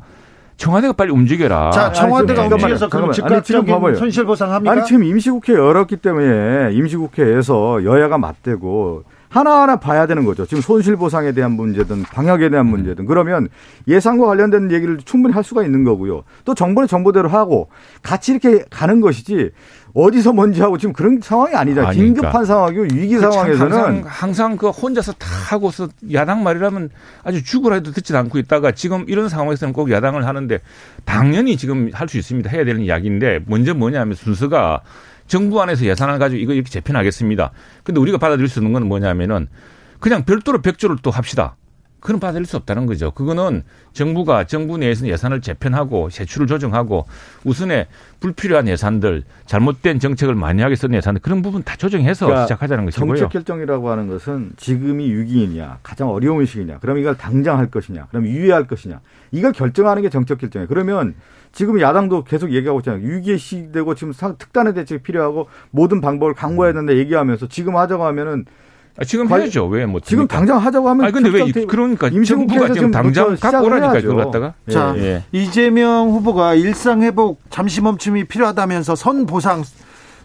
청와대가 빨리 움직여라. 자, 청와대가 아니, 움직여서 그럼 즉각적인 손실 보상합니까? 아니 지금 임시국회 열었기 때문에 임시국회에서 여야가 맞대고 하나하나 봐야 되는 거죠. 지금 손실보상에 대한 문제든 방역에 대한 문제든 그러면 예산과 관련된 얘기를 충분히 할 수가 있는 거고요. 또 정부는 정부대로 하고 같이 이렇게 가는 것이지 어디서 뭔지 하고 지금 그런 상황이 아니잖아요. 아니까. 긴급한 상황이고 위기 그 상황에서는 항상, 항상 그 혼자서 다 하고서 야당 말이라면 아주 죽으라 해도 듣지 않고 있다가 지금 이런 상황에서는 꼭 야당을 하는데 당연히 지금 할 수 있습니다. 해야 되는 이야기인데 먼저 뭐냐면 순서가 정부 안에서 예산을 가지고 이거 이렇게 재편하겠습니다. 근데 우리가 받아들일 수 있는 건 뭐냐면은 그냥 별도로 백조를 또 합시다. 그건 받아들일 수 없다는 거죠. 그거는 정부가 정부 내에서 예산을 재편하고 세출을 조정하고 우선에 불필요한 예산들 잘못된 정책을 많이 하게 쓴 예산들 그런 부분 다 조정해서 그러니까 시작하자는 것이고요. 정책 결정이라고 하는 것은 지금이 위기이냐 가장 어려운 시기냐 그럼 이걸 당장 할 것이냐 그럼 유예할 것이냐 이걸 결정하는 게 정책 결정이에요. 그러면 지금 야당도 계속 얘기하고 있잖아요. 위기의 시되고 지금 특단의 대책이 필요하고 모든 방법을 강구해야 된다 얘기하면서 지금 하자고 하면은 아, 지금 해야죠. 왜 못? 지금 당장 하자고 하면. 아 근데 왜 그러니까 정부가 지금 당장 갖고 오라니까 그걸 갖다가. 자 예, 예. 이재명 후보가 일상 회복 잠시 멈춤이 필요하다면서 선 보상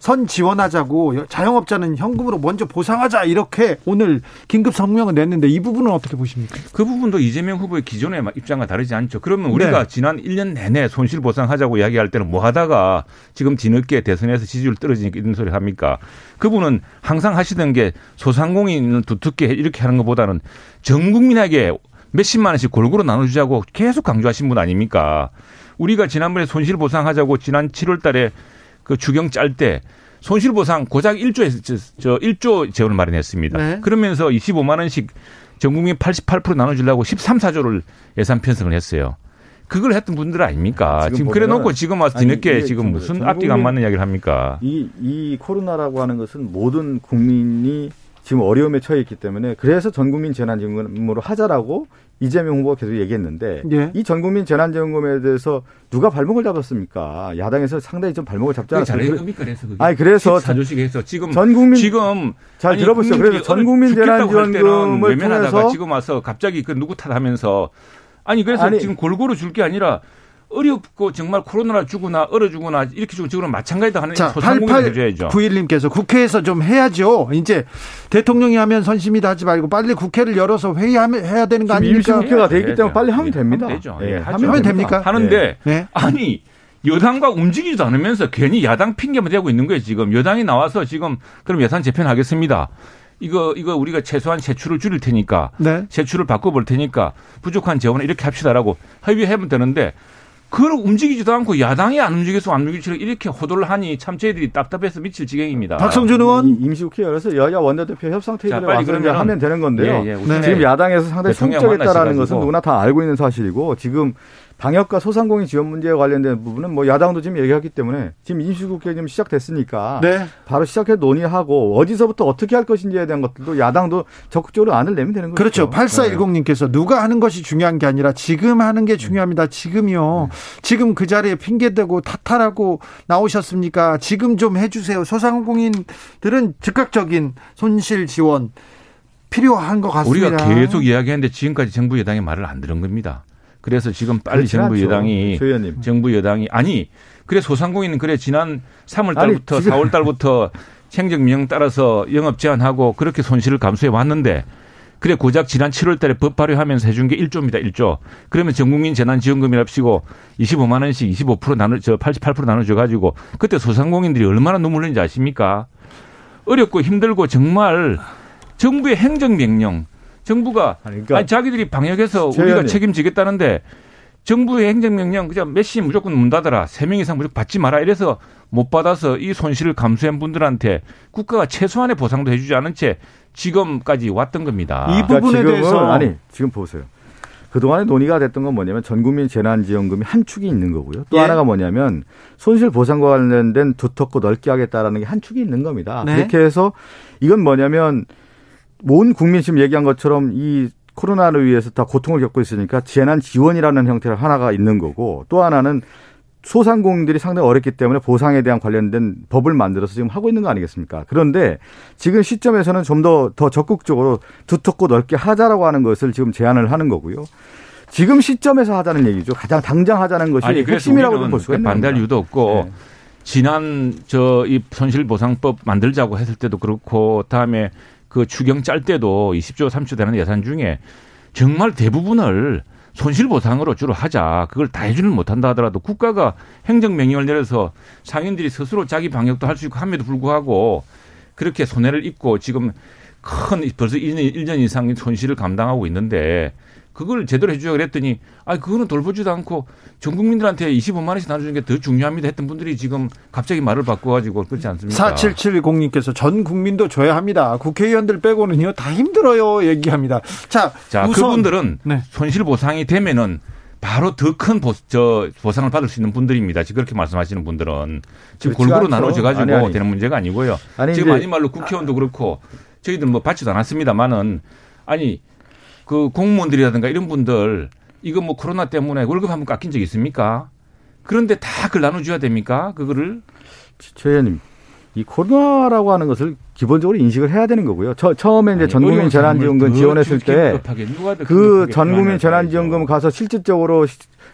선 지원하자고 자영업자는 현금으로 먼저 보상하자 이렇게 오늘 긴급 성명을 냈는데 이 부분은 어떻게 보십니까? 그 부분도 이재명 후보의 기존의 입장과 다르지 않죠. 그러면 우리가 네. 지난 1년 내내 손실 보상하자고 이야기할 때는 뭐 하다가 지금 뒤늦게 대선에서 지지율 떨어지니까 이런 소리 합니까? 그분은 항상 하시던 게 소상공인 두텁게 이렇게 하는 것보다는 전 국민에게 몇십만 원씩 골고루 나눠주자고 계속 강조하신 분 아닙니까? 우리가 지난번에 손실 보상하자고 지난 7월 달에 그 주경 짤 때 손실보상 고작 1조에서 저 1조 재원을 마련했습니다. 네. 그러면서 25만 원씩 전 국민 88% 나눠주려고 13, 4조를 예산 편성을 했어요. 그걸 했던 분들 아닙니까? 지금, 지금 그래 놓고 지금 와서 뒤늦게 지금 무슨 앞뒤가 안 맞는 이야기를 합니까? 이, 이 코로나라고 하는 것은 모든 국민이 지금 어려움에 처해 있기 때문에 그래서 전 국민 재난지원금으로 하자라고 이재명 후보가 계속 얘기했는데 예. 이 전국민 재난지원금에 대해서 누가 발목을 잡았습니까? 야당에서 상당히 좀 발목을 잡지 않았습니까? 그래서 그게 아니 그래서 사조식 해서 지금 전국민 지금 잘 들어보세요. 그래서 전국민 재난지원금을 통해서 지금 와서 갑자기 그 누구 탓하면서 아니 그래서 아니, 지금 골고루 줄 게 아니라 어렵고 정말 코로나라 죽거나 얼어 죽거나 이렇게 죽은 저거는 마찬가지다 하는 소상공인 해줘야죠. 91님께서 국회에서 좀 해야죠. 이제 대통령이 하면 선심이다 하지 말고 빨리 국회를 열어서 회의해야 되는 거 아닙니까? 임시국회가 돼 있기 때문에 빨리 하면 됩니다. 하면 되죠. 예, 하면, 하면 됩니까? 하는데 네. 아니 여당과 움직이지도 않으면서 괜히 야당 핑계만 대고 있는 거예요 지금 여당이 나와서 지금 그럼 예산 재편하겠습니다. 이거 이거 우리가 최소한 세출을 줄일 테니까 네. 세출을 바꿔볼 테니까 부족한 재원을 이렇게 합시다라고 협의하면 되는데 그걸 움직이지도 않고 야당이 안 움직여서 안 움직이고 이렇게 호도를 하니 참 저희들이 답답해서 미칠 지경입니다. 박성준 의원 임시 국회에서 여야 원내대표 협상 테이블에 와서 그러면 하면 되는 건데요. 예, 예, 네. 지금 야당에서 상당히 성적했다라는 것은 누구나 다 알고 있는 사실이고 지금 방역과 소상공인 지원 문제와 관련된 부분은 뭐 야당도 지금 얘기하기 때문에 지금 임시국회 지금 시작됐으니까 네. 바로 시작해 논의하고 어디서부터 어떻게 할 것인지에 대한 것들도 야당도 적극적으로 안을 내면 되는 거죠. 그렇죠. 8410님께서 네. 누가 하는 것이 중요한 게 아니라 지금 하는 게 중요합니다. 지금이요. 네. 지금 그 자리에 핑계대고 탓하라고 나오셨습니까? 지금 좀 해주세요. 소상공인들은 즉각적인 손실 지원 필요한 것 같습니다. 우리가 계속 이야기하는데 지금까지 정부 여당이 말을 안 들은 겁니다. 그래서 지금 빨리 정부 않죠. 여당이 조의원님. 정부 여당이 아니 그래 소상공인은 그래 지난 3월 달부터 아니, 4월 달부터 행정명 따라서 영업 제한하고 그렇게 손실을 감수해 왔는데 그래 고작 지난 7월 달에 법 발의하면서 해준 게 1조입니다. 1조. 그러면 전국민 재난지원금이랍시고 25만 원씩 25% 나눠 저 88% 나눠 줘 가지고 그때 소상공인들이 얼마나 눈물 흘는지 아십니까? 어렵고 힘들고 정말 정부의 행정 명령 정부가 아니, 그러니까 아니, 자기들이 방역해서 우리가 책임지겠다는데 정부의 행정명령 그냥 몇 시 무조건 문 닫아라. 세 명 이상 무조건 받지 마라. 이래서 못 받아서 이 손실을 감수한 분들한테 국가가 최소한의 보상도 해주지 않은 채 지금까지 왔던 겁니다. 이 부분에 그러니까 대해서 아니 지금 보세요. 그동안에 논의가 됐던 건 뭐냐면 전 국민 재난지원금이 한 축이 있는 거고요. 또 예. 하나가 뭐냐면 손실 보상과 관련된 두텁고 넓게 하겠다라는 게 한 축이 있는 겁니다. 네. 그렇게 해서 이건 뭐냐면 온 국민 지금 얘기한 것처럼 이 코로나로 위해서 다 고통을 겪고 있으니까 재난 지원이라는 형태가 하나가 있는 거고 또 하나는 소상공인들이 상당히 어렵기 때문에 보상에 대한 관련된 법을 만들어서 지금 하고 있는 거 아니겠습니까? 그런데 지금 시점에서는 좀더더 적극적으로 두텁고 넓게 하자라고 하는 것을 지금 제안을 하는 거고요. 지금 시점에서 하자는 얘기죠. 가장 당장 하자는 것이 아니, 핵심이라고 볼 수가 있는 반대할 이유도 없고 네. 지난 저 이 손실보상법 만들자고 했을 때도 그렇고 다음에 그 추경 짤 때도 20조 30조 되는 예산 중에 정말 대부분을 손실보상으로 주로 하자. 그걸 다 해주는 못한다 하더라도 국가가 행정명령을 내려서 상인들이 스스로 자기 방역도 할 수 있고 함에도 불구하고 그렇게 손해를 입고 지금 큰 벌써 1년, 1년 이상 손실을 감당하고 있는데 그걸 제대로 해주자 그랬더니 아 그거는 돌보지도 않고 전 국민들한테 25만 원씩 나눠주는 게 더 중요합니다 했던 분들이 지금 갑자기 말을 바꿔가지고 그렇지 않습니까? 4770님께서 전 국민도 줘야 합니다. 국회의원들 빼고는요 다 힘들어요 얘기합니다. 자, 자 우선, 그분들은 네. 손실 보상이 되면은 바로 더 큰 보상을 받을 수 있는 분들입니다. 지금 그렇게 말씀하시는 분들은 지금 골고루 나눠져 가지고 되는 문제가 아니고요. 아니, 지금 아니 말로 국회의원도 그렇고 저희들 뭐 받지도 않았습니다만은 아니 그 공무원들이라든가 이런 분들 이거 뭐 코로나 때문에 월급 한번 깎인 적 있습니까? 그런데 다 그걸 나눠줘야 됩니까? 그거를? 최 의원님, 이 코로나라고 하는 것을 기본적으로 인식을 해야 되는 거고요. 저, 처음에 이제 전국민 재난지원금 지원했을 때 그 전국민 재난지원금 가서 실질적으로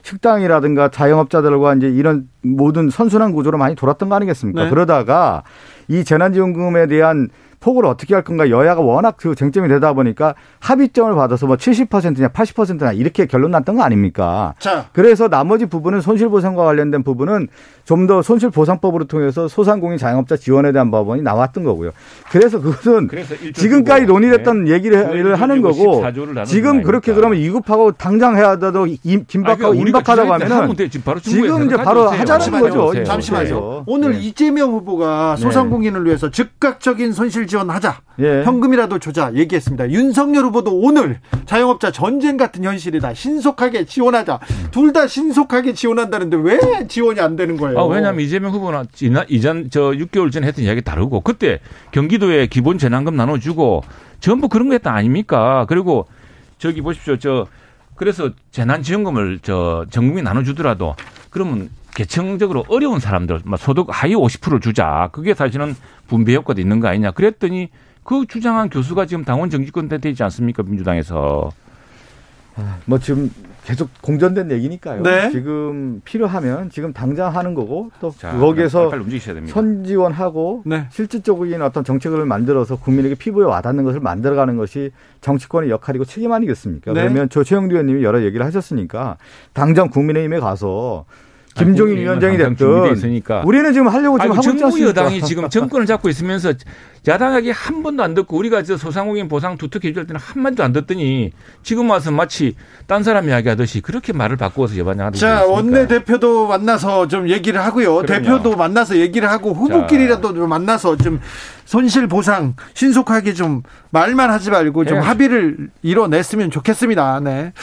식당이라든가 자영업자들과 이제 이런 모든 선순환 구조로 많이 돌았던 거 아니겠습니까? 네. 그러다가 이 재난지원금에 대한 폭을 어떻게 할 건가 여야가 워낙 그 쟁점이 되다 보니까 합의점을 받아서 뭐 70%냐 80%냐 이렇게 결론 났던 거 아닙니까? 자. 그래서 나머지 부분은 손실보상과 관련된 부분은 좀 더 손실보상법으로 통해서 소상공인 자영업자 지원에 대한 법안이 나왔던 거고요. 그래서 그것은 그래서 지금까지 논의됐던 네. 얘기를 하는 거고 지금 그렇게 그러면 이급하고 당장 해야 돼도 긴박하고 그러니까 임박하다고 하면은 지금, 지금 이제 바로 하자는 거죠. 잠시만요. 오늘 네. 이재명 후보가 네. 소상공인을 위해서 즉각적인 손실 지원하자. 예. 현금이라도 조자 얘기했습니다. 윤석열 후보도 오늘 자영업자 전쟁 같은 현실이다. 신속하게 지원하자. 둘 다 신속하게 지원한다는데 왜 지원이 안 되는 거예요? 아, 왜냐하면 이재명 후보는 이전, 이전 저 6개월 전에 했던 이야기 다르고 그때 경기도에 기본 재난금 나눠주고 전부 그런 거 했다 아닙니까? 그리고 저기 보십시오. 저 그래서 재난지원금을 저 전국민 나눠주더라도 그러면 계층적으로 어려운 사람들, 소득 하위 50%를 주자. 그게 사실은 분배 효과도 있는 거 아니냐. 그랬더니 그 주장한 교수가 지금 당원 정치권 되지 않습니까? 민주당에서. 아, 뭐 지금 계속 공전된 얘기니까요. 네. 지금 필요하면 지금 당장 하는 거고 또 자, 거기에서 선지원하고 네. 실질적인 어떤 정책을 만들어서 국민에게 피부에 와닿는 것을 만들어가는 것이 정치권의 역할이고 책임 아니겠습니까? 네. 그러면 저 최영두 의원님이 여러 얘기를 하셨으니까 당장 국민의힘에 가서 김종인 위원장이 됐든 있으니까. 우리는 지금 하려고 지금 하고 있지 정부 여당이 지금 정권을 잡고 있으면서 야당에게 한 번도 안 듣고 우리가 저 소상공인 보상 두텁게 해줄 때는 한 마디도 안 듣더니 지금 와서 마치 딴 사람 이야기하듯이 그렇게 말을 바꾸어서 여반장하는 자 원내 대표도 만나서 좀 얘기를 하고요. 그럼요. 대표도 만나서 얘기를 하고 후보끼리라도 좀 만나서 좀 손실 보상 신속하게 좀 말만 하지 말고 좀 네. 합의를 이뤄냈으면 좋겠습니다. 네.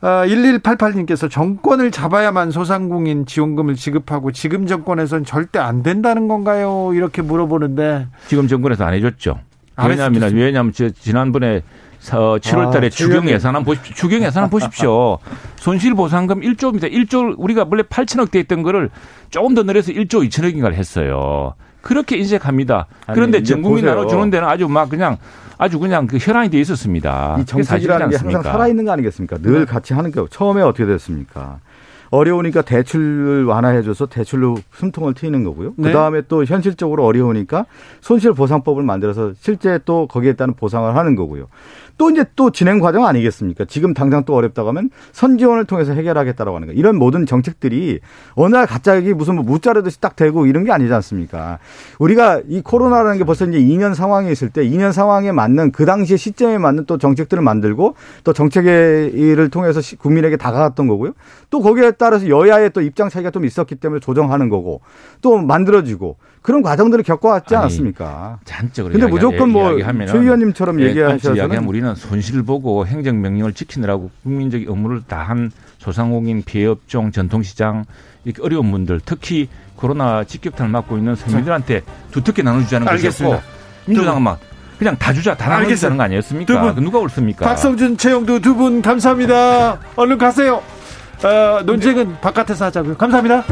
1188님께서 아, 정권을 잡아야만 소상공인 지원금을 지급하고 지금 정권에선 절대 안 된다는 건가요? 이렇게 물어보는데 지금 정권에서 안 해줬죠. 왜냐하면 왜냐하면 지난번에 7월 아, 달에 아, 추경 예산안 보십시오. 추경 예산안 보십시오. 손실 보상금 1조입니다. 1조 우리가 원래 8천억 돼 있던 거를 조금 더 늘려서 1조 2천억인가를 했어요. 그렇게 인색합니다. 그런데 전 국민 나눠주는 데는 아주 막 그냥 아주 그냥 그 혈안이 돼 있었습니다. 이 정책이라는 게 항상 살아있는 거 아니겠습니까? 늘 네. 같이 하는 거. 처음에 어떻게 됐습니까? 어려우니까 대출 완화해줘서 대출로 숨통을 트이는 거고요. 네. 그 다음에 또 현실적으로 어려우니까 손실보상법을 만들어서 실제 또 거기에 따른 보상을 하는 거고요. 또 이제 또 진행 과정 아니겠습니까? 지금 당장 또 어렵다고 하면 선지원을 통해서 해결하겠다라고 하는 거. 이런 모든 정책들이 어느 날 갑자기 무슨 뭐 무자르듯이 딱 되고 이런 게 아니지 않습니까? 우리가 이 코로나라는 게 벌써 이제 2년 상황에 있을 때 2년 상황에 맞는 그 당시의 시점에 맞는 또 정책들을 만들고 또 정책의 일을 통해서 국민에게 다가갔던 거고요. 또 거기에 따라서 여야의 또 입장 차이가 좀 있었기 때문에 조정하는 거고 또 만들어지고 그런 과정들을 겪어왔지 않았습니까? 잔적으로. 근데 무조건 뭐최 의원님처럼 예, 얘기하셔서는 우리는 손실 보고 행정 명령을 지키느라고 국민적 업무를 다한 소상공인, 피해업종, 전통시장 이렇게 어려운 분들 특히 코로나 직격탄을 맞고 있는 서민들한테 두텁게 나눠주자는 것이었고 민주당은 막 그냥 다 주자 다 나눠주자는 거 아니었습니까? 두 분, 누가 옳습니까? 박성준, 최영두 두 분 감사합니다. 얼른 가세요. 어, 논쟁은 바깥에서 하자고요. 감사합니다.